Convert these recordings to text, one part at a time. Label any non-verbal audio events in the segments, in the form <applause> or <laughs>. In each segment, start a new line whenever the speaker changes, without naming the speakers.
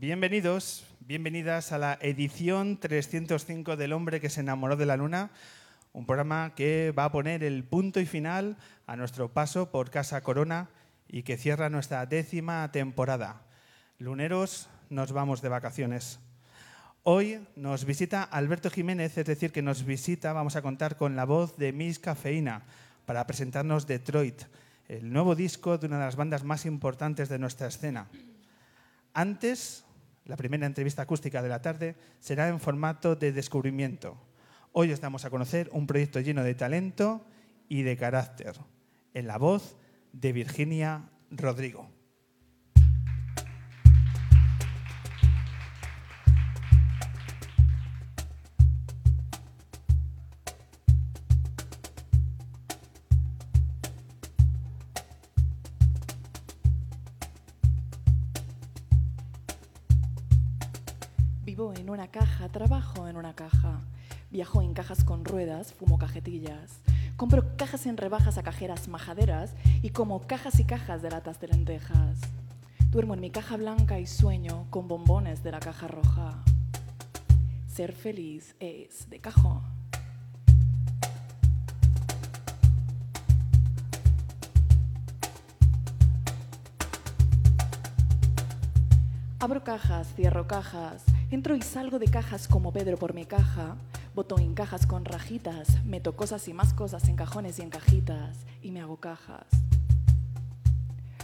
Bienvenidos, bienvenidas a la edición 305 del hombre que se enamoró de la luna, un programa que va a poner el punto y final a nuestro paso por Casa Corona y que cierra nuestra décima temporada. Luneros, nos vamos de vacaciones. Hoy nos visita Alberto Jiménez, es decir, que nos visita, vamos a contar con la voz de Miss Cafeína para presentarnos Detroit, el nuevo disco de una de las bandas más importantes de nuestra escena. Antes, la primera entrevista acústica de la tarde será en formato de descubrimiento. Hoy os damos a conocer un proyecto lleno de talento y de carácter, en la voz de Virginia Rodrigo.
Trabajo en una caja. Viajo en cajas con ruedas, fumo cajetillas. Compro cajas en rebajas a cajeras majaderas y como cajas y cajas de latas de lentejas. Duermo en mi caja blanca y sueño con bombones de la caja roja. Ser feliz es de cajón. Abro cajas, cierro cajas, entro y salgo de cajas como Pedro por mi caja, boto en cajas con rajitas, meto cosas y más cosas en cajones y en cajitas y me hago cajas.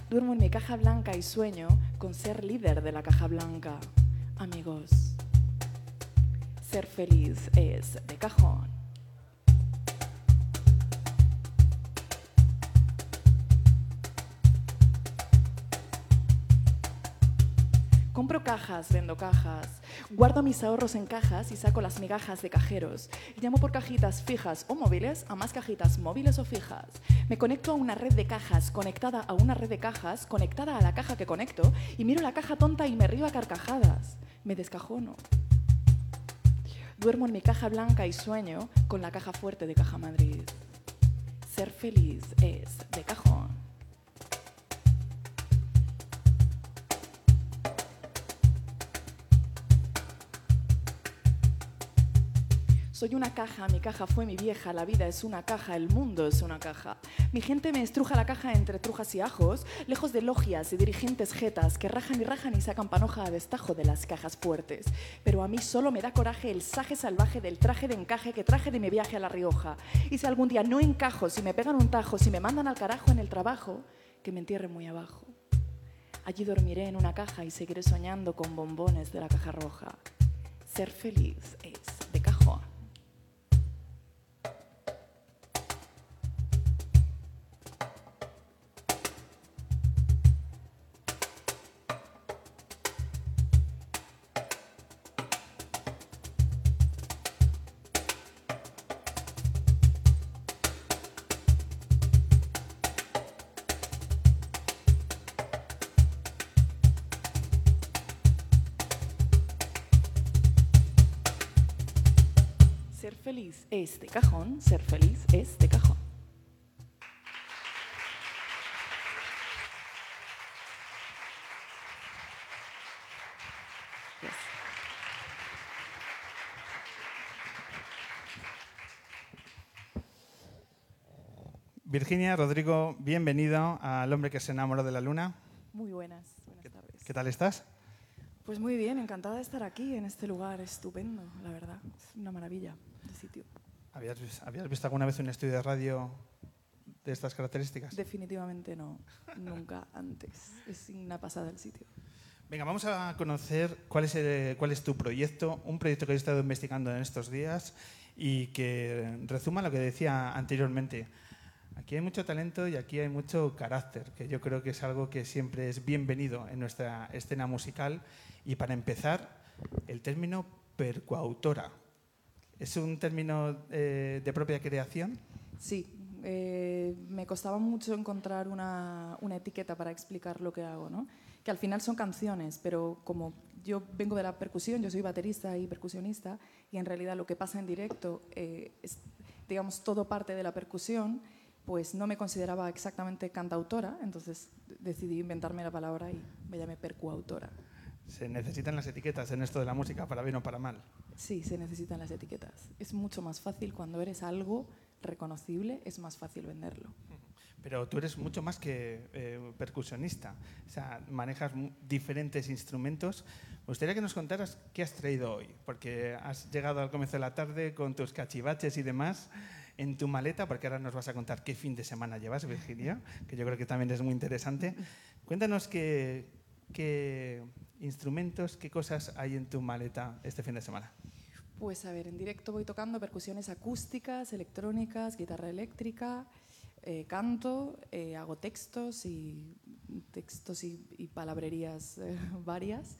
Duermo en mi caja blanca y sueño con ser líder de la caja blanca. Amigos, ser feliz es de cajón. Compro cajas, vendo cajas, guardo mis ahorros en cajas y saco las migajas de cajeros. Llamo por cajitas fijas o móviles a más cajitas móviles o fijas. Me conecto a una red de cajas conectada a una red de cajas conectada a la caja que conecto y miro la caja tonta y me río a carcajadas. Me descajono. Duermo en mi caja blanca y sueño con la caja fuerte de Caja Madrid. Ser feliz es de cajón. Soy una caja, mi caja fue mi vieja, la vida es una caja, el mundo es una caja. Mi gente me estruja la caja entre trujas y ajos, lejos de logias y dirigentes jetas que rajan y rajan y sacan panoja a destajo de las cajas fuertes. Pero a mí solo me da coraje el saje salvaje del traje de encaje que traje de mi viaje a La Rioja. Y si algún día no encajo, si me pegan un tajo, si me mandan al carajo en el trabajo, que me entierren muy abajo. Allí dormiré en una caja y seguiré soñando con bombones de la caja roja. Ser feliz es feliz es de cajón, ser feliz es de cajón. Yes.
Virginia Rodrigo, bienvenido al hombre que se enamoró de la luna.
Muy buenas, buenas tardes.
¿Qué tal estás?
Pues muy bien, encantada de estar aquí en este lugar estupendo, la verdad. Es una maravilla de sitio.
¿Habías, habías visto alguna vez un estudio de radio de estas características?
Definitivamente no, nunca antes. Es una pasada el sitio.
Venga, vamos a conocer cuál es, el- cuál es tu proyecto, un proyecto que he estado investigando en estos días y que resuma lo que decía anteriormente. Aquí hay mucho talento y aquí hay mucho carácter, que yo creo que es algo que siempre es bienvenido en nuestra escena musical. Y para empezar, el término percoautora. ¿Es un término eh, de propia creación?
Sí, eh, me costaba mucho encontrar una, una etiqueta para explicar lo que hago, ¿no? Que al final son canciones, pero como yo vengo de la percusión, yo soy baterista y percusionista, y en realidad lo que pasa en directo eh, es, digamos, todo parte de la percusión, pues no me consideraba exactamente cantautora, entonces decidí inventarme la palabra y me llamé percuautora.
Se necesitan las etiquetas en esto de la música, para bien o para mal.
Sí, se necesitan las etiquetas. Es mucho más fácil cuando eres algo reconocible, es más fácil venderlo.
Pero tú eres mucho más que eh, percusionista, o sea, manejas diferentes instrumentos. Me gustaría que nos contaras qué has traído hoy, porque has llegado al comienzo de la tarde con tus cachivaches y demás en tu maleta, porque ahora nos vas a contar qué fin de semana llevas, Virginia, que yo creo que también es muy interesante. Cuéntanos qué, qué instrumentos, qué cosas hay en tu maleta este fin de semana.
Pues a ver, en directo voy tocando percusiones acústicas, electrónicas, guitarra eléctrica, eh, canto, eh, hago textos y textos y, palabrerías eh, <laughs> varias.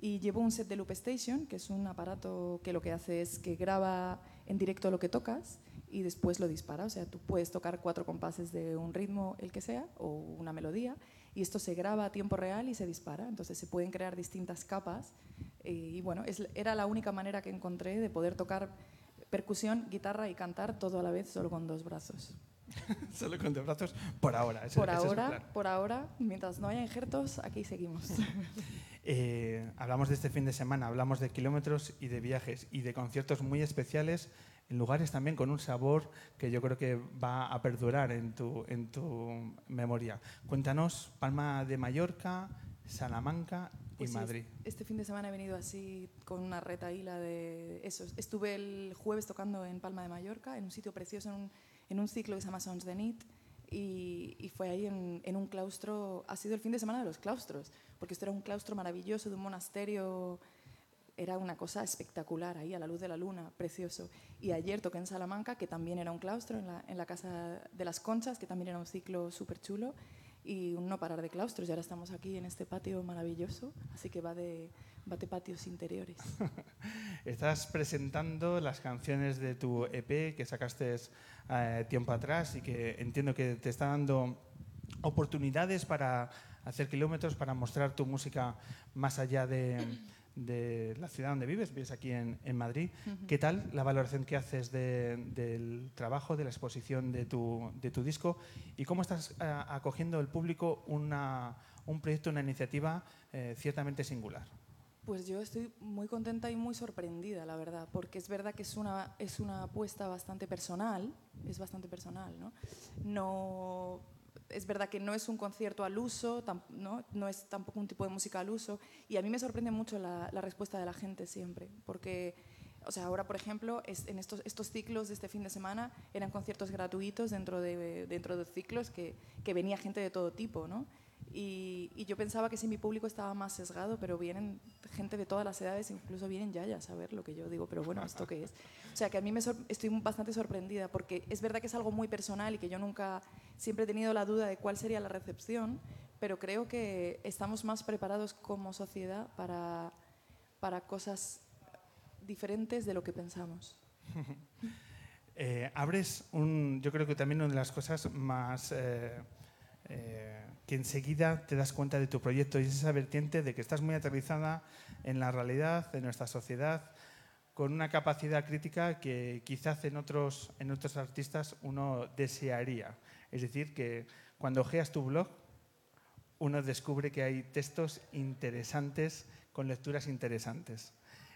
Y llevo un set de Loop Station, que es un aparato que lo que hace es que graba en directo lo que tocas y después lo dispara. O sea, tú puedes tocar cuatro compases de un ritmo, el que sea, o una melodía, y esto se graba a tiempo real y se dispara. Entonces se pueden crear distintas capas. y bueno, es, era la única manera que encontré de poder tocar percusión, guitarra y cantar todo a la vez solo con dos brazos. <laughs>
Solo con dos brazos por ahora.
por ahora, por ahora, mientras no haya injertos, aquí seguimos. <laughs>
Eh, hablamos de este fin de semana, hablamos de kilómetros y de viajes y de conciertos muy especiales en lugares también con un sabor que yo creo que va a perdurar en tu, en tu memoria. Cuéntanos, Palma de Mallorca, Salamanca y pues Madrid.
este fin de semana he venido así con una reta hila de eso. Estuve el jueves tocando en Palma de Mallorca, en un sitio precioso, en un en un ciclo que se llama Sons de Nit y, y, fue ahí en, en, un claustro, ha sido el fin de semana de los claustros, porque esto era un claustro maravilloso de un monasterio, era una cosa espectacular ahí a la luz de la luna, precioso. Y ayer toqué en Salamanca, que también era un claustro, en la, en la Casa de las Conchas, que también era un ciclo súper chulo, y un no parar de claustros. Y ahora estamos aquí en este patio maravilloso, así que va de, va de patios interiores. <laughs>
Estás presentando las canciones de tu EP que sacaste eh, tiempo atrás y que entiendo que te está dando oportunidades para hacer kilómetros, para mostrar tu música más allá de, la ciudad donde vives, vives aquí en, Madrid. ¿Qué tal la valoración que haces del trabajo, de la exposición de tu, disco? ¿Y cómo estás eh, acogiendo el público un proyecto, una iniciativa eh, ciertamente singular?
Pues yo estoy muy contenta y muy sorprendida, la verdad, porque es verdad que es una, es una apuesta bastante personal, es bastante personal, ¿no? No, es verdad que no es un concierto al uso, ¿no? no es tampoco un tipo de música al uso, y a mí me sorprende mucho la, respuesta de la gente siempre, porque, o sea, ahora, por ejemplo, es, en estos, estos ciclos de este fin de semana eran conciertos gratuitos dentro de, dentro de ciclos que, que venía gente de todo tipo, ¿no? Y, yo pensaba que si mi público estaba más sesgado, pero vienen gente de todas las edades, incluso vienen ya a saber lo que yo digo, pero bueno, ¿esto qué es? O sea, que a mí me estoy bastante sorprendida, porque es verdad que es algo muy personal y que yo nunca, siempre he tenido la duda de cuál sería la recepción, pero creo que estamos más preparados como sociedad para, para cosas diferentes de lo que pensamos. <laughs>
Eh, abres un, yo creo que también una de las cosas más... Eh, eh, que enseguida te das cuenta de tu proyecto y es esa vertiente de que estás muy aterrizada en la realidad, de nuestra sociedad, con una capacidad crítica que quizás en otros, en otros artistas uno desearía. Es decir, que cuando ojeas tu blog, uno descubre que hay textos interesantes con lecturas interesantes.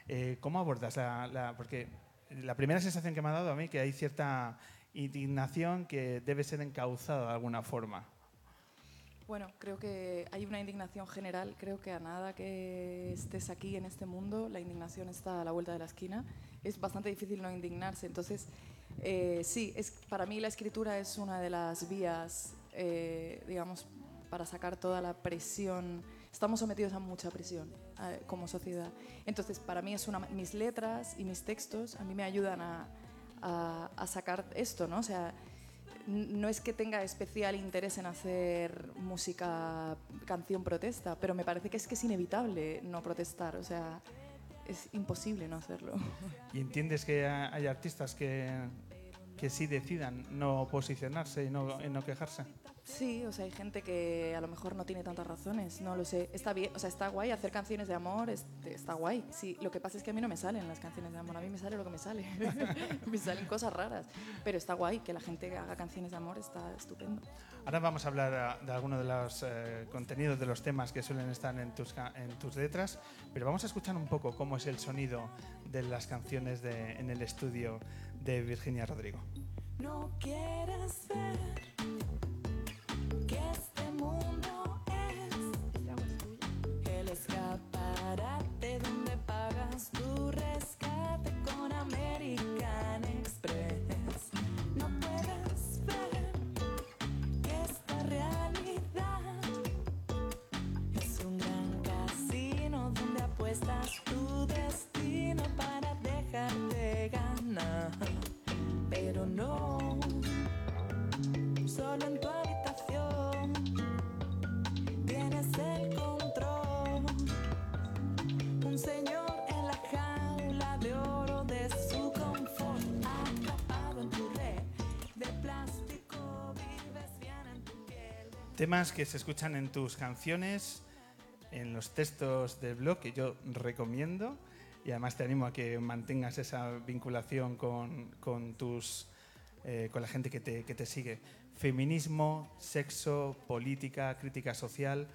Eh, ¿Cómo abordas la, Porque la primera sensación que me ha dado a mí que hay cierta indignación que debe ser encauzada de alguna forma.
Bueno, creo que hay una indignación general. Creo que a nada que estés aquí en este mundo, la indignación está a la vuelta de la esquina. Es bastante difícil no indignarse. Entonces, eh, sí, es, para mí la escritura es una de las vías, eh, digamos, para sacar toda la presión. Estamos sometidos a mucha presión como sociedad. Entonces, para mí es una, mis letras y mis textos a mí me ayudan a, a, a sacar esto, ¿no? O sea, no es que tenga especial interés en hacer música, canción protesta, pero me parece que es que es inevitable no protestar, o sea, es imposible no hacerlo. <laughs>
¿Y entiendes que hay artistas que, que sí decidan no posicionarse y no, no quejarse?
Sí, o sea, hay gente que a lo mejor no tiene tantas razones, no lo sé. Está bien, o sea, está guay hacer canciones de amor, este, está guay. Sí, lo que pasa es que a mí no me salen las canciones de amor, a mí me sale lo que me sale. <laughs> me salen cosas raras, pero está guay que la gente haga canciones de amor, está estupendo.
Ahora vamos a hablar ah, de algunos de los eh, contenidos de los temas que suelen estar en tus, en tus letras, pero vamos a escuchar un poco cómo es el sonido de las canciones de, en el estudio de Virginia Rodrigo.
No quieres ver este mundo es el escaparate donde pagas tu rescate con American Express. No puedes ver que esta realidad es un gran casino donde apuestas tu destino para dejarte ganar. Pero no, solo en tu
Temas que se escuchan en tus canciones, en los textos del blog, que yo recomiendo. Y además te animo a que mantengas esa vinculación con, con tus, eh, con la gente que te, que te sigue. Feminismo, sexo, política, crítica social,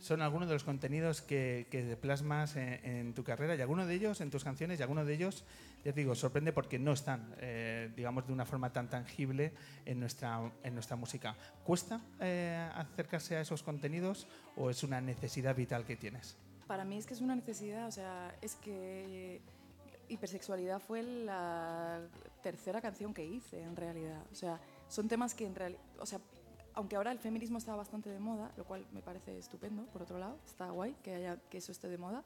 son algunos de los contenidos que, que plasmas en, tu carrera y algunos de ellos en tus canciones y algunos de ellos, ya digo, sorprende porque no están, eh, digamos, de una forma tan tangible en nuestra, en nuestra música. ¿Cuesta eh, acercarse a esos contenidos o es una necesidad vital que tienes?
Para mí es que es una necesidad, o sea, es que hipersexualidad fue la tercera canción que hice en realidad. O sea, son temas que en realidad, o sea, aunque ahora el feminismo está bastante de moda, lo cual me parece estupendo, por otro lado, está guay que, haya, que eso esté de moda,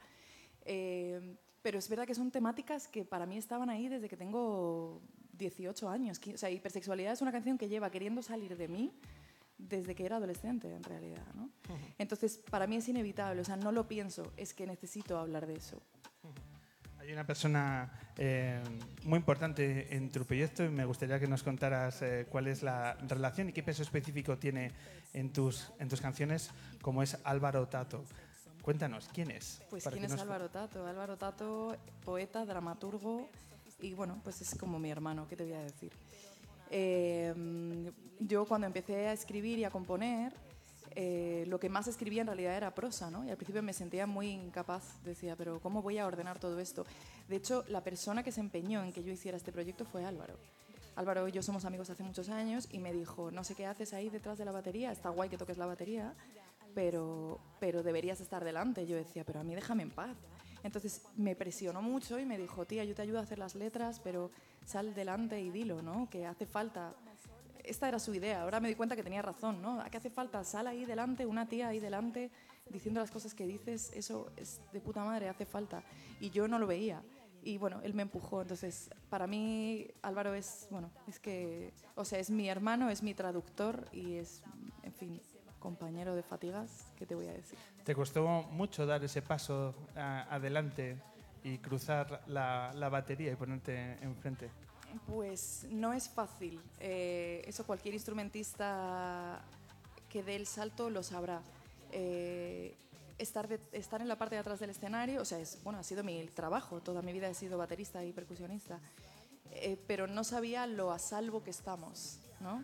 eh, pero es verdad que son temáticas que para mí estaban ahí desde que tengo 18 años. O sea, hipersexualidad es una canción que lleva queriendo salir de mí desde que era adolescente, en realidad. ¿no? Entonces, para mí es inevitable, o sea, no lo pienso, es que necesito hablar de eso.
Hay una persona eh, muy importante en tu proyecto y me gustaría que nos contaras eh, cuál es la relación y qué peso específico tiene en tus, en tus canciones, como es Álvaro Tato. Cuéntanos, ¿quién es?
Pues quién es
nos-
Álvaro Tato. Álvaro Tato, poeta, dramaturgo y bueno, pues es como mi hermano, ¿qué te voy a decir? Eh, yo cuando empecé a escribir y a componer, eh, lo que más escribía en realidad era prosa, ¿no? Y al principio me sentía muy incapaz, decía, pero ¿cómo voy a ordenar todo esto? De hecho, la persona que se empeñó en que yo hiciera este proyecto fue Álvaro. Álvaro y yo somos amigos hace muchos años y me dijo, no sé qué haces ahí detrás de la batería, está guay que toques la batería, pero, pero deberías estar delante. Yo decía, pero a mí déjame en paz. Entonces me presionó mucho y me dijo, tía, yo te ayudo a hacer las letras, pero sal delante y dilo, ¿no? Que hace falta. Esta era su idea, ahora me di cuenta que tenía razón, ¿no? ¿A qué hace falta? Sal ahí delante, una tía ahí delante, diciendo las cosas que dices, eso es de puta madre, hace falta. Y yo no lo veía. Y bueno, él me empujó. Entonces, para mí, Álvaro es, bueno, es que, o sea, es mi hermano, es mi traductor y es, en fin, compañero de fatigas, ¿qué te voy a decir?
¿Te costó mucho dar ese paso a- adelante y cruzar la, la batería y ponerte enfrente?
Pues no es fácil. Eh, eso cualquier instrumentista que dé el salto lo sabrá. Eh, estar, estar en la parte de atrás del escenario, o sea, es, bueno, ha sido mi trabajo, toda mi vida he sido baterista y percusionista, Eh, pero no sabía lo a salvo que estamos, ¿no?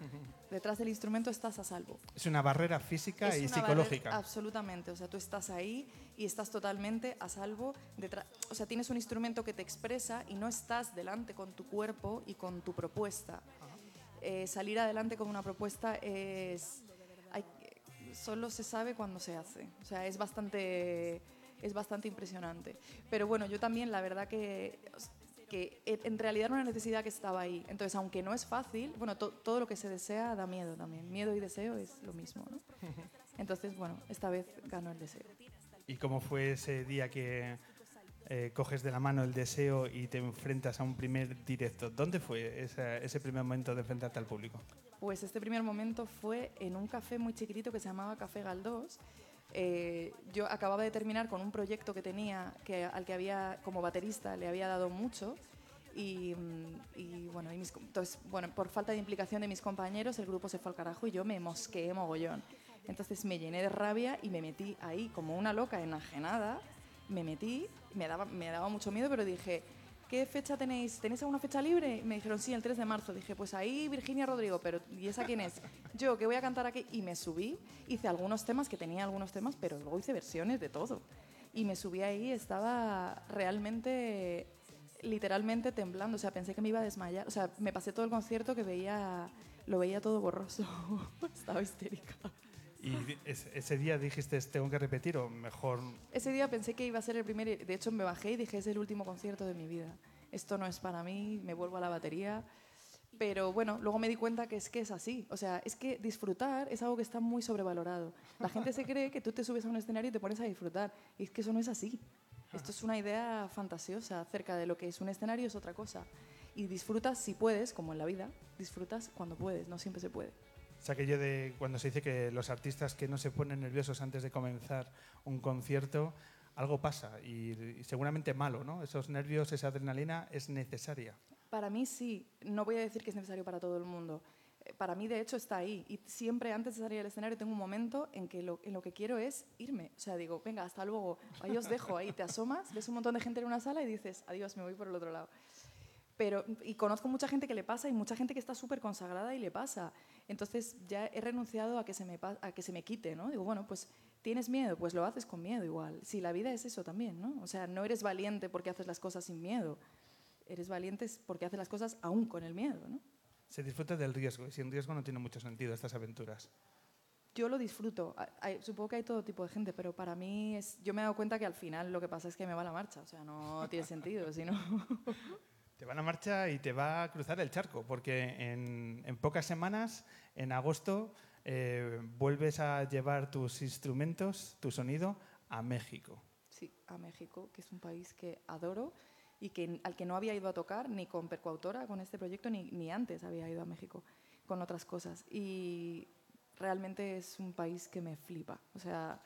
Detrás del instrumento estás a salvo.
Es una barrera física
Es
y
una
psicológica.
barrera- absolutamente. O sea, tú estás ahí y estás totalmente a salvo. detrás- o sea, tienes un instrumento que te expresa y no estás delante con tu cuerpo y con tu propuesta. Eh, salir adelante con una propuesta es. hay- solo se sabe cuando se hace. O sea, es bastante, es bastante impresionante. Pero bueno, yo también, la verdad que que en realidad era una necesidad que estaba ahí. Entonces, aunque no es fácil, bueno, to- todo lo que se desea da miedo también. Miedo y deseo es lo mismo, ¿no? <laughs> Entonces, bueno, esta vez ganó el deseo.
¿Y cómo fue ese día que eh, coges de la mano el deseo y te enfrentas a un primer directo? ¿Dónde fue esa- ese primer momento de enfrentarte al público?
Pues este primer momento fue en un café muy chiquitito que se llamaba Café Galdós. Eh, yo acababa de terminar con un proyecto que tenía, que, al que había, como baterista, le había dado mucho. Y, mm, y, bueno, y mis entonces, bueno, por falta de implicación de mis compañeros, el grupo se fue al carajo y yo me mosqueé mogollón. Entonces me llené de rabia y me metí ahí como una loca enajenada. Me metí, me daba, me daba mucho miedo, pero dije, ¿qué fecha tenéis? ¿Tenéis alguna fecha libre? Me dijeron, sí, el 3 de marzo. Dije, pues ahí Virginia Rodrigo, pero ¿y esa quién es? Yo, que voy a cantar aquí. Y me subí, hice algunos temas, que tenía algunos temas, pero luego hice versiones de todo. Y me subí ahí, estaba realmente, literalmente temblando. O sea, pensé que me iba a desmayar. O sea, me pasé todo el concierto que veía, lo veía todo borroso. <laughs> estaba histérica.
Y ese día dijiste, tengo que repetir o mejor...
Ese día pensé que iba a ser el primer, de hecho me bajé y dije, es el último concierto de mi vida. Esto no es para mí, me vuelvo a la batería. Pero bueno, luego me di cuenta que es que es así. O sea, es que disfrutar es algo que está muy sobrevalorado. La gente se cree que tú te subes a un escenario y te pones a disfrutar. Y es que eso no es así. Esto es una idea fantasiosa acerca de lo que es un escenario, es otra cosa. Y disfrutas si puedes, como en la vida, disfrutas cuando puedes, no siempre se puede.
Es aquello de cuando se dice que los artistas que no se ponen nerviosos antes de comenzar un concierto, algo pasa y, y seguramente malo, ¿no? Esos nervios, esa adrenalina es necesaria.
Para mí sí, no voy a decir que es necesario para todo el mundo. Eh, Para mí, de hecho, está ahí. Y siempre antes de salir al escenario tengo un momento en que lo, en lo que quiero es irme. O sea, digo, venga, hasta luego, ahí os dejo, ahí te asomas, ves un montón de gente en una sala y dices, adiós, me voy por el otro lado. Pero, y conozco mucha gente que le pasa y mucha gente que está súper consagrada y le pasa. Entonces ya he renunciado a que, se me, a que se me quite, ¿no? Digo, bueno, pues tienes miedo, pues lo haces con miedo igual. Si la vida es eso también, ¿no? O sea, no eres valiente porque haces las cosas sin miedo. Eres valiente porque haces las cosas aún con el miedo, ¿no?
Se disfruta del riesgo y sin riesgo no tiene mucho sentido estas aventuras.
Yo lo disfruto. Hay- supongo que hay todo tipo de gente, pero para mí es, yo me he dado cuenta que al final lo que pasa es que me va la marcha. O sea, no tiene sentido, si no... <laughs>
Te va la marcha y te va a cruzar el charco, porque en, en pocas semanas, en agosto, eh, vuelves a llevar tus instrumentos, tu sonido, a México.
Sí, a México, que es un país que adoro y que, al que no había ido a tocar ni con Percoautora, con este proyecto, ni, ni antes había ido a México con otras cosas. Y realmente es un país que me flipa. O sea,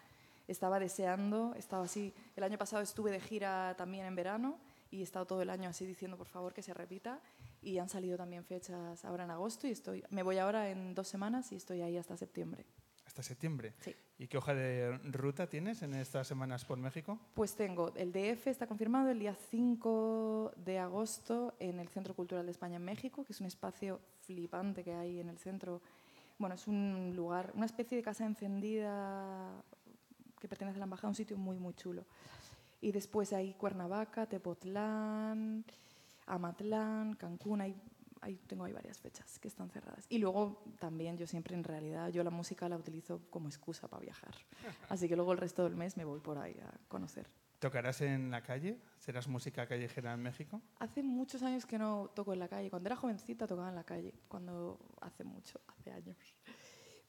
estaba deseando, estaba así. El año pasado estuve de gira también en verano y he estado todo el año así diciendo por favor que se repita. Y han salido también fechas ahora en agosto y estoy, me voy ahora en dos semanas y estoy ahí hasta septiembre.
Hasta septiembre.
Sí.
¿Y qué hoja de ruta tienes en estas semanas por México?
Pues tengo el DF, está confirmado el día 5 de agosto en el Centro Cultural de España en México, que es un espacio flipante que hay en el centro. Bueno, es un lugar, una especie de casa encendida que pertenece a la embajada, un sitio muy, muy chulo. Y después hay Cuernavaca, Tepotlán, Amatlán, Cancún, hay, hay- tengo ahí varias fechas que están cerradas. Y luego también yo siempre en realidad, yo la música la utilizo como excusa para viajar. <laughs> Así que luego el resto del mes me voy por ahí a conocer.
¿Tocarás en la calle? ¿Serás música callejera en México?
Hace muchos años que no toco en la calle. Cuando era jovencita tocaba en la calle, cuando hace mucho, hace años.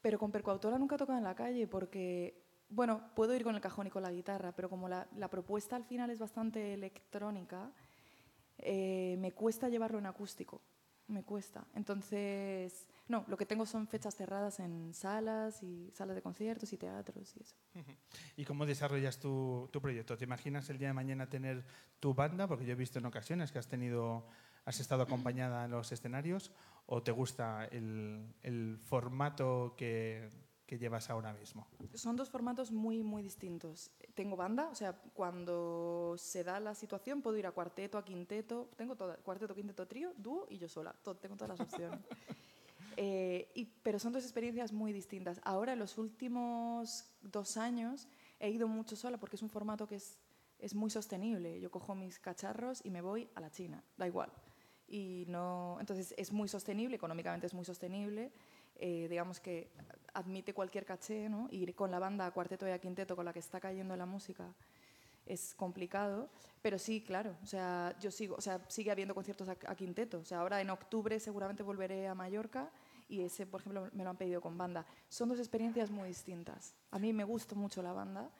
Pero con percoautora nunca he tocado en la calle porque, bueno, puedo ir con el cajón y con la guitarra, pero como la, propuesta al final es bastante electrónica, eh, me cuesta llevarlo en acústico. Me cuesta. Entonces, no, lo que tengo son fechas cerradas en salas y salas de conciertos y teatros y eso.
¿Y cómo desarrollas tu, proyecto? ¿Te imaginas el día de mañana tener tu banda? Porque yo he visto en ocasiones que has tenido, has estado acompañada en los escenarios. ¿O te gusta el formato que, que llevas ahora mismo?
Son dos formatos muy, muy distintos. Tengo banda, o sea, cuando se da la situación puedo ir a cuarteto, a quinteto, tengo todo, cuarteto, quinteto, trío, dúo y yo sola, todo- tengo todas las opciones. <laughs> Eh, y- pero son dos experiencias muy distintas. Ahora, en los últimos dos años, he ido mucho sola porque es un formato que es, es muy sostenible. Yo cojo mis cacharros y me voy a la China, da igual. Y no, entonces es muy sostenible, económicamente es muy sostenible. eh, digamos que admite cualquier caché, ¿no? Ir con la banda a cuarteto y a quinteto con la que está cayendo la música es complicado, pero sí, claro, o sea, yo sigo, o sea, sigue habiendo conciertos a, a quinteto, o sea, ahora en octubre seguramente volveré a Mallorca y ese, por ejemplo, me lo han pedido con banda. Son dos experiencias muy distintas. A mí me gusta mucho la banda,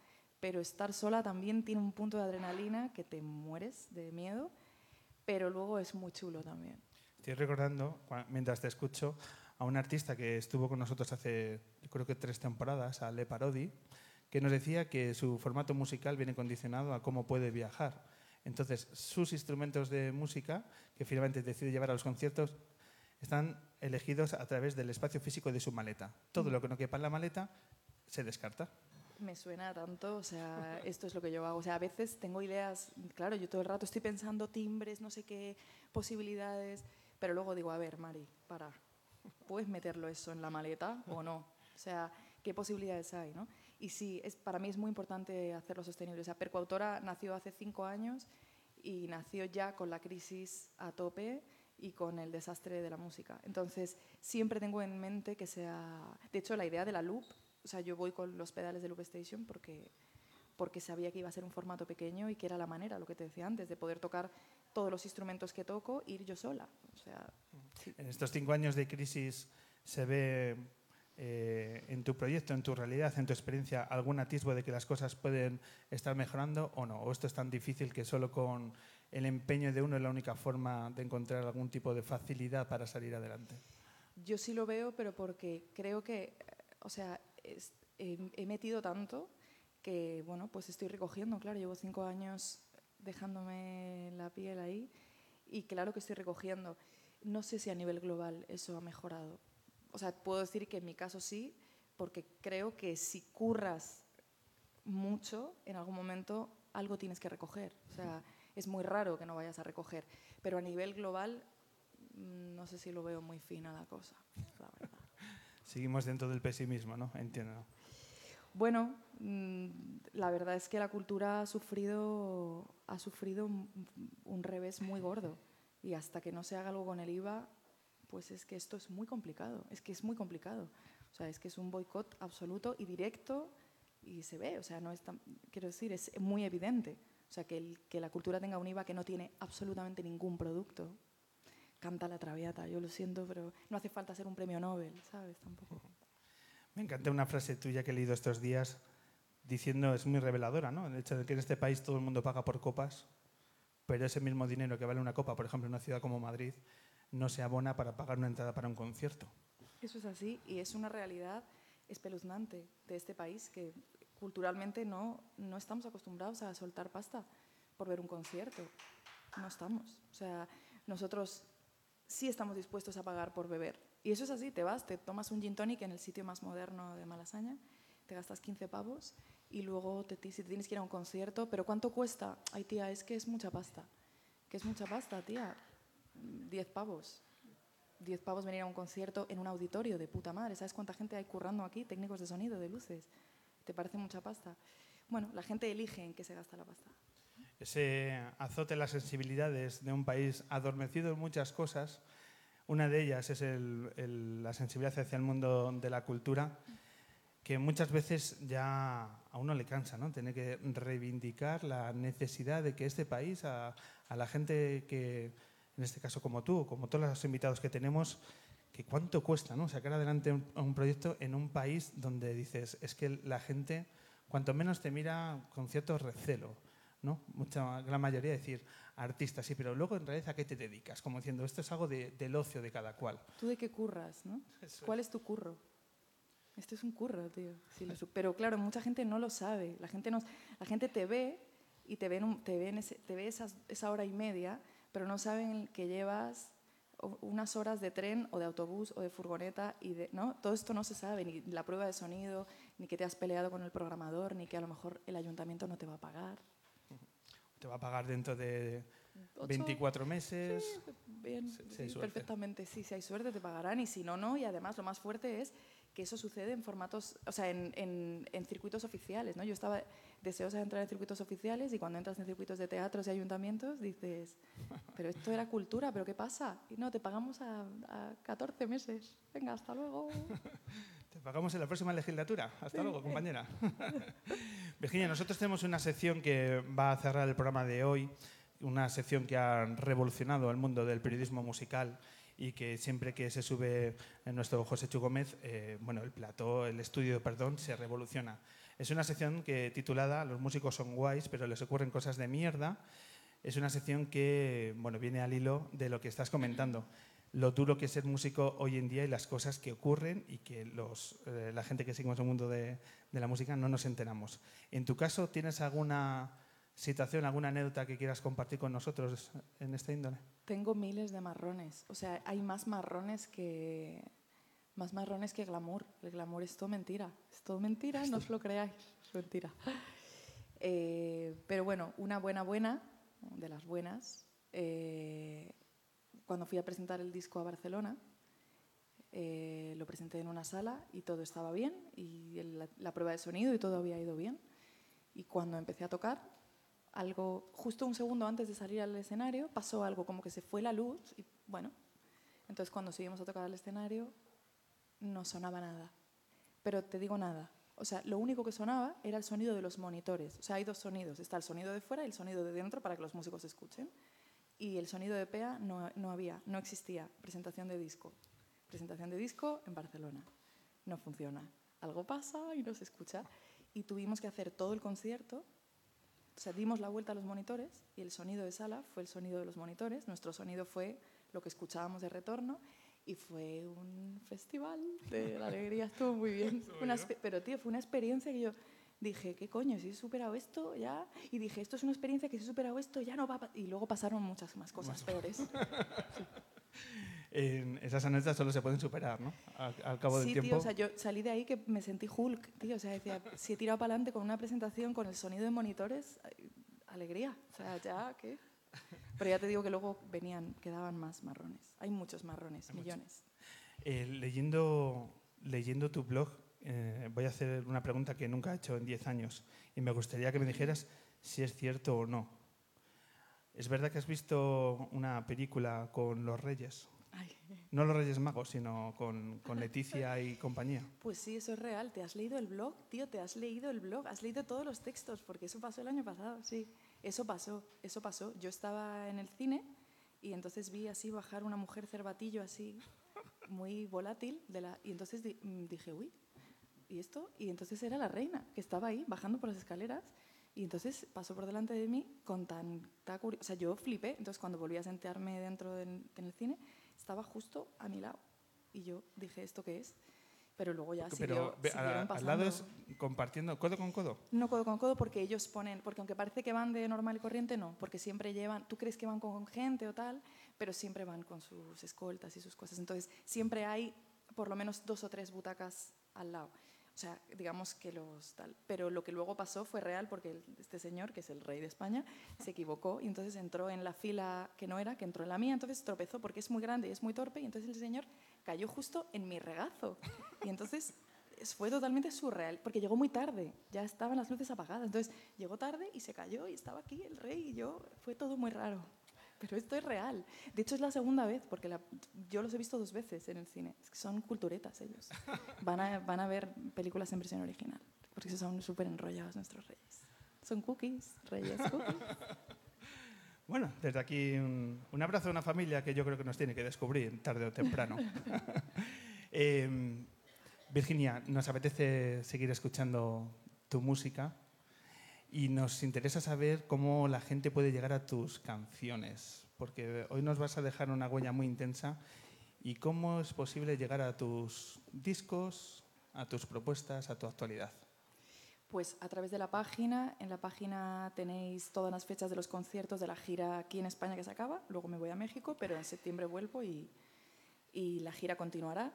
pero estar sola también tiene un punto de adrenalina que te mueres de miedo, pero luego es muy chulo también.
Estoy recordando, mientras te escucho, a un artista que estuvo con nosotros hace, creo que tres temporadas, a Le Parodi, que nos decía que su formato musical viene condicionado a cómo puede viajar. Entonces, sus instrumentos de música, que finalmente decide llevar a los conciertos, están elegidos a través del espacio físico de su maleta. Todo lo que no quepa en la maleta se descarta.
Me suena tanto, o sea, <laughs> esto es lo que yo hago. O sea, a veces tengo ideas, claro, yo todo el rato estoy pensando timbres, no sé qué, posibilidades, pero luego digo, a ver, Mari, para, ¿puedes meterlo eso en la maleta o no? O sea, ¿qué posibilidades hay, no? Y sí, es, para mí es muy importante hacerlo sostenible. O sea, Percoautora nació hace cinco años y nació ya con la crisis a tope y con el desastre de la música. Entonces, siempre tengo en mente que sea... De hecho, la idea de la loop, o sea, yo voy con los pedales de Loop Station porque, porque sabía que iba a ser un formato pequeño y que era la manera, lo que te decía antes, de poder tocar todos los instrumentos que toco, ir yo sola. O sea,
En estos cinco años de crisis se ve eh, en tu proyecto, en tu realidad, en tu experiencia, algún atisbo de que las cosas pueden estar mejorando o no? ¿O esto es tan difícil que solo con el empeño de uno es la única forma de encontrar algún tipo de facilidad para salir adelante?
Yo sí lo veo, pero porque creo que, o sea, he metido tanto que, bueno, pues estoy recogiendo, claro, llevo cinco años dejándome la piel ahí y claro que estoy recogiendo. No sé si a nivel global eso ha mejorado. O sea, puedo decir que en mi caso sí, porque creo que si curras mucho, en algún momento algo tienes que recoger. O sea, es muy raro que no vayas a recoger. Pero a nivel global, mm, no sé si lo veo muy fina la cosa, la verdad. <laughs>
Seguimos dentro del pesimismo, ¿no? Entiendo.
Bueno, mm, la verdad es que la cultura ha sufrido, ha sufrido un, un revés muy gordo. Y hasta que no se haga algo con el IVA, pues es que esto es muy complicado. Es que es muy complicado. O sea, es que es un boicot absoluto y directo y se ve. O sea, no es tan, quiero decir, es muy evidente. O sea, que, el- que la cultura tenga un IVA que no tiene absolutamente ningún producto. Canta la traviata, yo lo siento, pero no hace falta ser un premio Nobel, ¿sabes? Tampoco.
Me encanta una frase tuya que he leído estos días diciendo, es muy reveladora, ¿no? El hecho de que en este país todo el mundo paga por copas, pero ese mismo dinero que vale una copa, por ejemplo, en una ciudad como Madrid, no se abona para pagar una entrada para un concierto.
Eso es así y es una realidad espeluznante de este país que culturalmente no, no estamos acostumbrados a soltar pasta por ver un concierto. No estamos. O sea, nosotros sí estamos dispuestos a pagar por beber. Y eso es así, te vas, te tomas un gin tonic en el sitio más moderno de Malasaña, te gastas 15 pavos y luego te, si te tienes que ir a un concierto, pero ¿cuánto cuesta? Ay, tía, es que es mucha pasta. Que es mucha pasta, tía. 10 pavos. 10 pavos venir a un concierto en un auditorio de puta madre. ¿Sabes cuánta gente hay currando aquí? Técnicos de sonido, de luces. ¿Te parece mucha pasta? Bueno, la gente elige en qué se gasta la pasta.
Ese azote a las sensibilidades de un país adormecido en muchas cosas, una de ellas es el- el- la sensibilidad hacia el mundo de la cultura, que muchas veces ya a uno le cansa, ¿no? Tener que reivindicar la necesidad de que este país, a, a la gente que, en este caso como tú, como todos los invitados que tenemos, que cuánto cuesta, ¿no? Sacar adelante un, un proyecto en un país donde dices, es que la gente, cuanto menos te mira con cierto recelo, ¿no? Mucha, gran mayoría decir, artista, sí, pero luego en realidad a qué te dedicas, como diciendo, esto es algo de- del ocio de cada cual.
¿Tú de qué curras, no? <laughs>
Eso
¿Cuál es tu curro? Esto es un curro, tío. Sí, lo pero claro, mucha gente no lo sabe. La gente, no, la gente te ve y te ve, en te ve, en ese- te ve esas- esa hora y media, pero no saben que llevas unas horas de tren o de autobús o de furgoneta y de, ¿no? Todo esto no se sabe, ni la prueba de sonido, ni que te has peleado con el programador, ni que a lo mejor el ayuntamiento no te va a pagar.
Te va a pagar dentro de
Ocho-
24 meses.
Bien,
Si- si
sí,
hay suerte.
perfectamente. Sí, si hay suerte te pagarán y si no, no. Y además lo más fuerte es que eso sucede en formatos, o sea, en, en- en circuitos oficiales, ¿no? Yo estaba deseosa de entrar en circuitos oficiales y cuando entras en circuitos de teatros y ayuntamientos dices, pero esto era cultura, ¿pero qué pasa? Y no, te pagamos a, a 14 meses. Venga, hasta luego. <laughs>
Te pagamos en la próxima legislatura. Hasta luego, compañera. <laughs> Virginia, nosotros tenemos una sección que va a cerrar el programa de hoy, una sección que ha revolucionado el mundo del periodismo musical y que siempre que se sube nuestro José Chu Gómez, eh, bueno, el plató, el estudio, perdón, se revoluciona. Es una sección que titulada Los músicos son guays, pero les ocurren cosas de mierda. Es una sección que bueno, viene al hilo de lo que estás comentando. Lo duro que es ser músico hoy en día y las cosas que ocurren y que los, eh, la gente que seguimos el mundo de, de la música no nos enteramos. En tu caso, ¿tienes alguna situación, alguna anécdota que quieras compartir con nosotros en esta índole?
Tengo miles de marrones. O sea, hay más marrones que más marrones que glamour. El glamour es todo mentira. Es todo mentira, no os lo creáis. Es mentira. Eh, pero bueno, una buena buena, de las buenas, eh, cuando fui a presentar el disco a Barcelona, eh, lo presenté en una sala y todo estaba bien y el- la, la prueba de sonido y todo había ido bien. Y cuando empecé a tocar, algo, justo un segundo antes de salir al escenario, pasó algo como que se fue la luz y bueno, entonces cuando subimos a tocar al escenario no sonaba nada. Pero te digo nada. O sea, lo único que sonaba era el sonido de los monitores. O sea, hay dos sonidos. Está el sonido de fuera y el sonido de dentro para que los músicos escuchen. Y el sonido de PEA no, no había, no existía. Presentación de disco. Presentación de disco en Barcelona. No funciona. Algo pasa y no se escucha. Y tuvimos que hacer todo el concierto. O sea, dimos la vuelta a los monitores y el sonido de sala fue el sonido de los monitores. Nuestro sonido fue lo que escuchábamos de retorno y fue un festival de la <laughs> alegría. Estuvo muy bien. Una pero, tío, fue una experiencia que yo dije, ¿qué coño? Si he superado esto ya. Y dije, esto es una experiencia que si he superado esto ya no va a... pa-". Y luego pasaron muchas más cosas peores. <laughs>
Esas anécdotas solo se pueden superar, ¿no? Al, al cabo del
sí,
tiempo.
tío, o sea, yo salí de ahí que me sentí Hulk, tío. O sea, decía, <laughs> si he tirado para adelante con una presentación con el sonido de monitores, alegría. O sea, ya, ¿qué? Pero ya te digo que luego venían, quedaban más marrones. Hay muchos marrones, millones.
Eh, leyendo, leyendo tu blog, eh, voy a hacer una pregunta que nunca he hecho en 10 años y me gustaría que me dijeras si es cierto o no. ¿Es verdad que has visto una película con los reyes? No los reyes magos, sino con, con Leticia y compañía.
Pues sí, eso es real. ¿Te has leído el blog? Tío, ¿te has leído el blog? ¿Has leído todos los textos? Porque eso pasó el año pasado, sí. Eso pasó, eso pasó. Yo estaba en el cine y entonces vi así bajar una mujer cervatillo así, muy volátil, de la, y entonces di- mm, dije, uy, ¿y esto? Y entonces era la reina, que estaba ahí bajando por las escaleras. Y entonces pasó por delante de mí con tanta curiosidad. O sea, yo flipé. Entonces, cuando volví a sentarme dentro del, en el cine, estaba justo a mi lado. Y yo dije, ¿esto qué es? Pero luego ya
Pero
siguió, siguieron
al lado es compartiendo codo con codo.
No codo con codo porque ellos ponen, porque aunque parece que van de normal y corriente, no, porque siempre llevan, tú crees que van con gente o tal, pero siempre van con sus escoltas y sus cosas. Entonces, siempre hay por lo menos dos o tres butacas al lado. O sea, digamos que los tal. Pero lo que luego pasó fue real porque este señor, que es el rey de España, se equivocó y entonces entró en la fila que no era, que entró en la mía, entonces tropezó porque es muy grande y es muy torpe y entonces el señor cayó justo en mi regazo. Y entonces es- fue totalmente surreal, porque llegó muy tarde, ya estaban las luces apagadas, entonces llegó tarde y se cayó y estaba aquí el rey y yo, fue todo muy raro. Pero esto es real. De hecho, es la segunda vez, porque la- yo los he visto dos veces en el cine. Es que son culturetas ellos. Van a, van a ver películas en versión original, porque son súper enrollados nuestros reyes. Son cookies, reyes cookies. <laughs>
Bueno, desde aquí un, un abrazo a una familia que yo creo que nos tiene que descubrir tarde o temprano. <laughs> Eh, Virginia, nos apetece seguir escuchando tu música y nos interesa saber cómo la gente puede llegar a tus canciones, porque hoy nos vas a dejar una huella muy intensa y cómo es posible llegar a tus discos, a tus propuestas, a tu actualidad.
Pues a través de la página, en la página tenéis todas las fechas de los conciertos de la gira aquí en España que se acaba, luego me voy a México, pero en septiembre vuelvo y, y la gira continuará.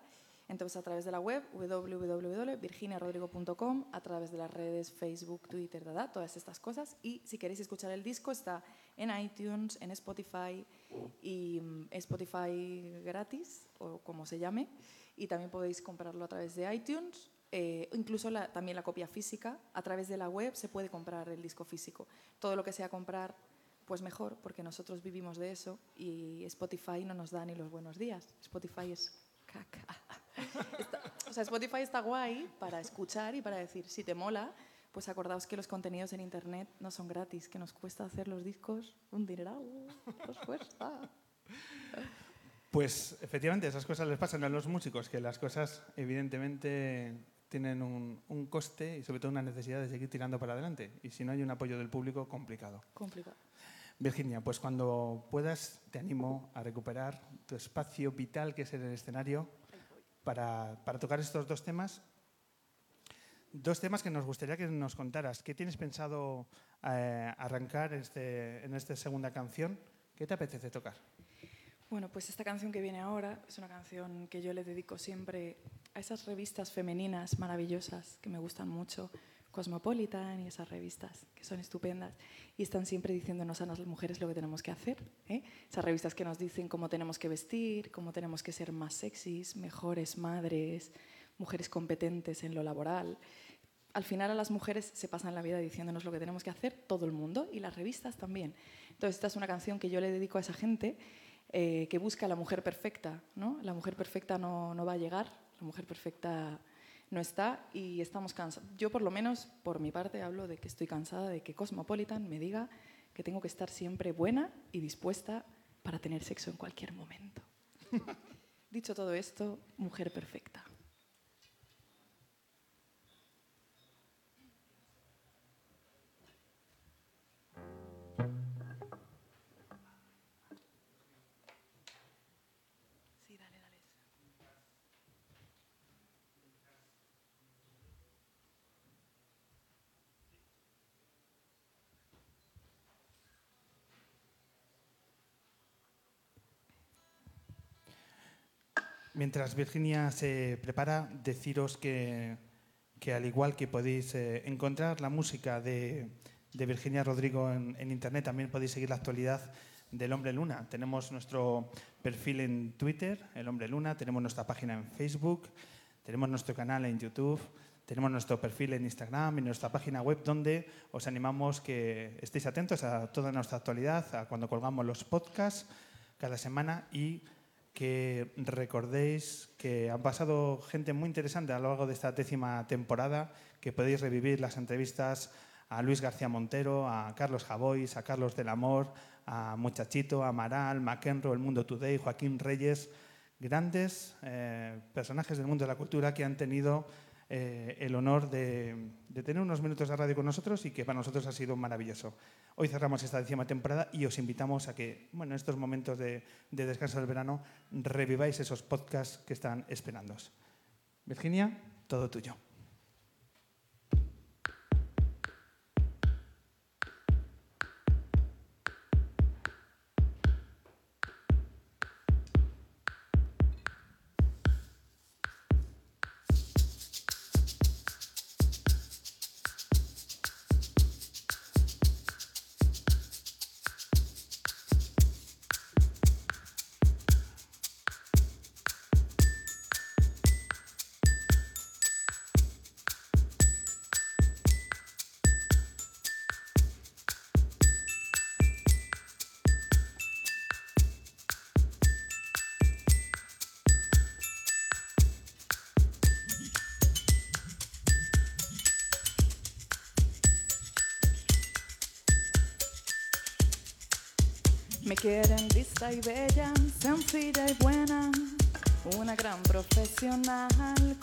Entonces a través de la web www.virginiarodrigo.com, a través de las redes Facebook, Twitter, dada, todas estas cosas. Y si queréis escuchar el disco está en iTunes, en Spotify y mm, Spotify gratis o como se llame. Y también podéis comprarlo a través de iTunes eh, incluso la- también la copia física, a través de la web se puede comprar el disco físico. Todo lo que sea comprar, pues mejor, porque nosotros vivimos de eso y Spotify no nos da ni los buenos días. Spotify es caca. Está- o sea, Spotify está guay para escuchar y para decir, si te mola, pues acordaos que los contenidos en Internet no son gratis, que nos cuesta hacer los discos un dineral, nos cuesta.
Pues efectivamente, esas cosas les pasan a los músicos, que las cosas evidentemente tienen un, un coste y sobre todo una necesidad de seguir tirando para adelante. Y si no hay un apoyo del público, complicado.
Complicado.
Virginia, pues cuando puedas te animo a recuperar tu espacio vital que es en el escenario para, para tocar estos dos temas. dos temas que nos gustaría que nos contaras. ¿Qué tienes pensado eh, arrancar este, en esta segunda canción? ¿Qué te apetece tocar?
Bueno, pues esta canción que viene ahora es una canción que yo le dedico siempre a esas revistas femeninas maravillosas que me gustan mucho, Cosmopolitan y esas revistas que son estupendas y están siempre diciéndonos a las mujeres lo que tenemos que hacer. ¿eh? Esas revistas que nos dicen cómo tenemos que vestir, cómo tenemos que ser más sexys, mejores madres, mujeres competentes en lo laboral. Al final a las mujeres se pasan la vida diciéndonos lo que tenemos que hacer, todo el mundo, y las revistas también. Entonces esta es una canción que yo le dedico a esa gente eh, que busca la mujer perfecta. ¿no? La mujer perfecta no, no va a llegar, la mujer perfecta no está y estamos cansados. Yo por lo menos, por mi parte, hablo de que estoy cansada de que Cosmopolitan me diga que tengo que estar siempre buena y dispuesta para tener sexo en cualquier momento. <laughs> Dicho todo esto, mujer perfecta.
Mientras Virginia se prepara, deciros que, que al igual que podéis eh, encontrar la música de, de Virginia Rodrigo en, en Internet, también podéis seguir la actualidad del Hombre Luna. Tenemos nuestro perfil en Twitter, El Hombre Luna, tenemos nuestra página en Facebook, tenemos nuestro canal en YouTube, tenemos nuestro perfil en Instagram y nuestra página web donde os animamos que estéis atentos a toda nuestra actualidad, a cuando colgamos los podcasts cada semana y que recordéis que han pasado gente muy interesante a lo largo de esta décima temporada, que podéis revivir las entrevistas a Luis García Montero, a Carlos Javois, a Carlos del Amor, a Muchachito, a Amaral, McEnroe, El Mundo Today, Joaquín Reyes, grandes eh, personajes del mundo de la cultura que han tenido eh, el honor de, tener unos minutos de radio con nosotros y que para nosotros ha sido maravilloso. Hoy cerramos esta décima temporada y os invitamos a que, bueno, en estos momentos de, de descanso del verano, reviváis esos podcasts que están esperándoos. Virginia, todo tuyo.
Y bella, sencilla y buena, una gran profesional,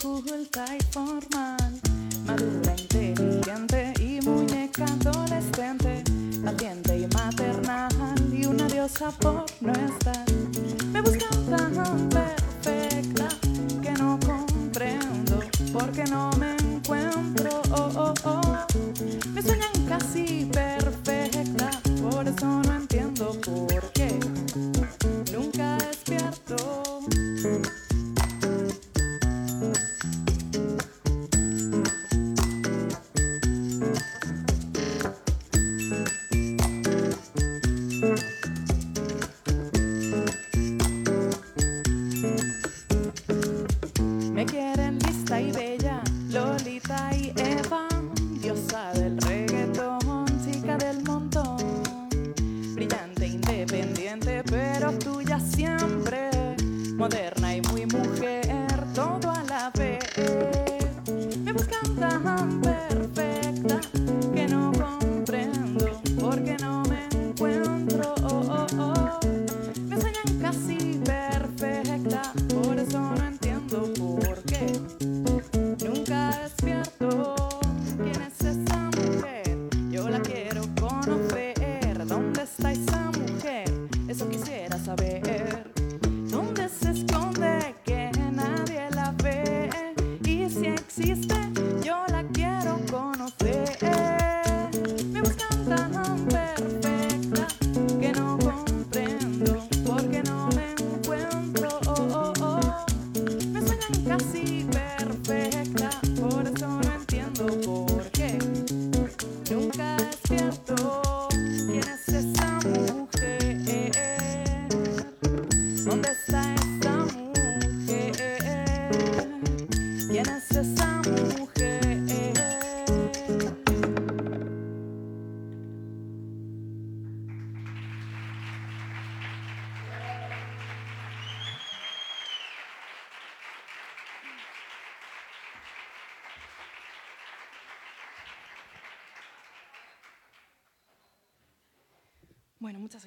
culta y formal, madura, inteligente y muñeca adolescente, paciente y maternal y una diosa por no estar. Me buscan tan perfecta que no comprendo por qué no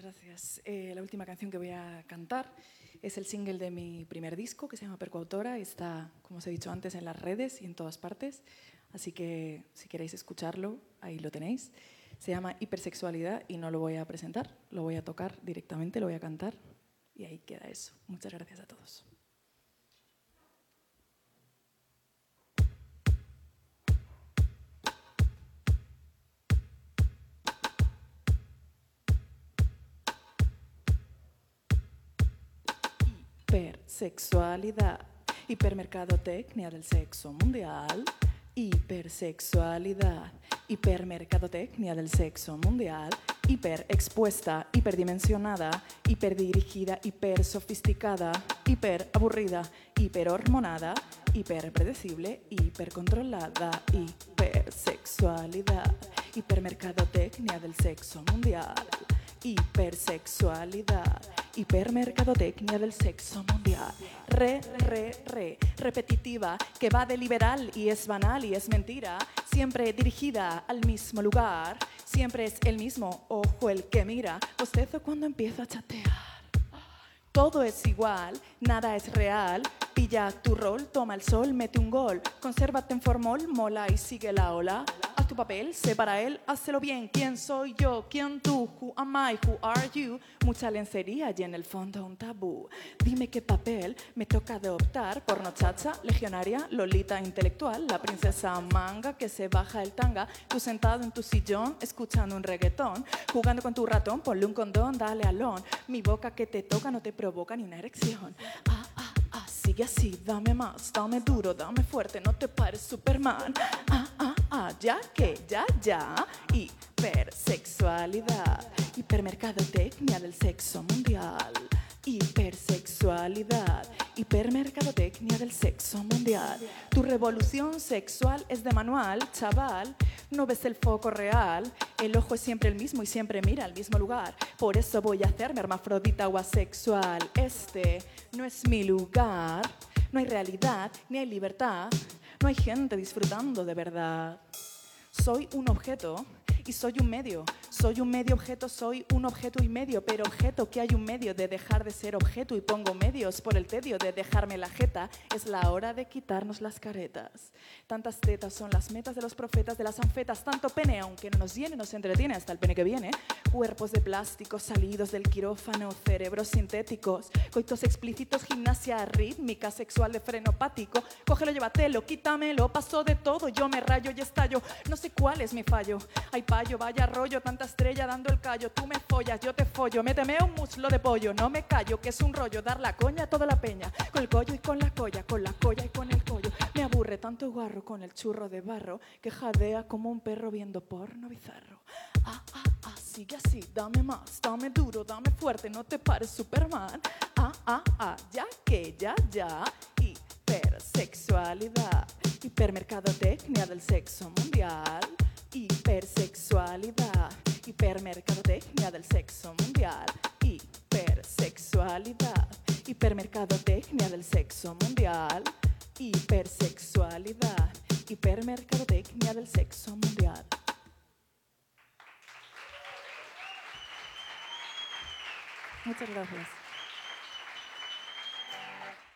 gracias. Eh, la última canción que voy a cantar es el single de mi primer disco que se llama Percoautora y está, como os he dicho antes, en las redes y en todas partes. Así que si queréis escucharlo, ahí lo tenéis. Se llama Hipersexualidad y no lo voy a presentar, lo voy a tocar directamente, lo voy a cantar y ahí queda eso. Muchas gracias a todos. Hipersexualidad, hipermercadotecnia del sexo mundial. Hipersexualidad, hipermercadotecnia del sexo mundial. Hiperexpuesta, hiperdimensionada, hiperdirigida, hipersofisticada, hiperaburrida, hiperhormonada, hiperpredecible, hipercontrolada. Hipersexualidad, hipermercadotecnia del sexo mundial. Hipersexualidad, hipermercadotecnia del sexo mundial. Re, re, re, repetitiva, que va de liberal y es banal y es mentira. Siempre dirigida al mismo lugar. Siempre es el mismo ojo el que mira. Bostezo cuando empieza a chatear. Todo es igual, nada es real. Pilla tu rol, toma el sol, mete un gol. Consérvate en formol, mola y sigue la ola. Tu papel, sé para él, hazlo bien. ¿Quién soy yo? ¿Quién tú? Who am I? Who are you? Mucha lencería y en el fondo un tabú. Dime qué papel me toca adoptar. Porno chacha, legionaria, lolita intelectual, la princesa manga que se baja el tanga. Tú sentado en tu sillón, escuchando un reggaetón. Jugando con tu ratón, ponle un condón, dale alón. Mi boca que te toca no te provoca ni una erección. Ah, ah, ah, sigue así, dame más, dame duro, dame fuerte, no te pares Superman. Ah, ah, ah, ya que, ya, ya. Hipersexualidad, hipermercadotecnia del sexo mundial. Hipersexualidad, hipermercadotecnia del sexo mundial. Tu revolución sexual es de manual, chaval. No ves el foco real. El ojo es siempre el mismo y siempre mira al mismo lugar. Por eso voy a hacerme hermafrodita o asexual. Este no es mi lugar. No hay realidad ni hay libertad. No hay gente disfrutando de verdad. Soy un objeto y soy un medio. Soy un medio objeto, soy un objeto y medio, pero objeto que hay un medio de dejar de ser objeto y pongo medios por el tedio de dejarme la jeta. Es la hora de quitarnos las caretas. Tantas tetas son las metas de los profetas de las anfetas. Tanto pene, aunque no nos llene, nos entretiene hasta el pene que viene. Cuerpos de plástico salidos del quirófano, cerebros sintéticos, coitos explícitos, gimnasia rítmica, sexual de frenopático. Cógelo, llévatelo, quítamelo, paso de todo. Yo me rayo y estallo. No sé cuál es mi fallo. Hay vaya rollo, tanta estrella dando el callo. Tú me follas, yo te follo. Méteme un muslo de pollo. No me callo, que es un rollo dar la coña a toda la peña. Con el collo y con la colla, con la colla y con el collo. Me aburre tanto guarro con el churro de barro que jadea como un perro viendo porno bizarro. Ah, ah, ah, sigue así, dame más, dame duro, dame fuerte, no te pares Superman. Ah, ah, ah, ya que, ya, ya. Hipersexualidad, hipermercadotecnia del sexo mundial. Hipersexualidad, hipermercadotecnia del sexo mundial. Hipersexualidad, hipermercadotecnia del sexo mundial. Hipersexualidad, hipermercadotecnia del sexo mundial. Muchas gracias.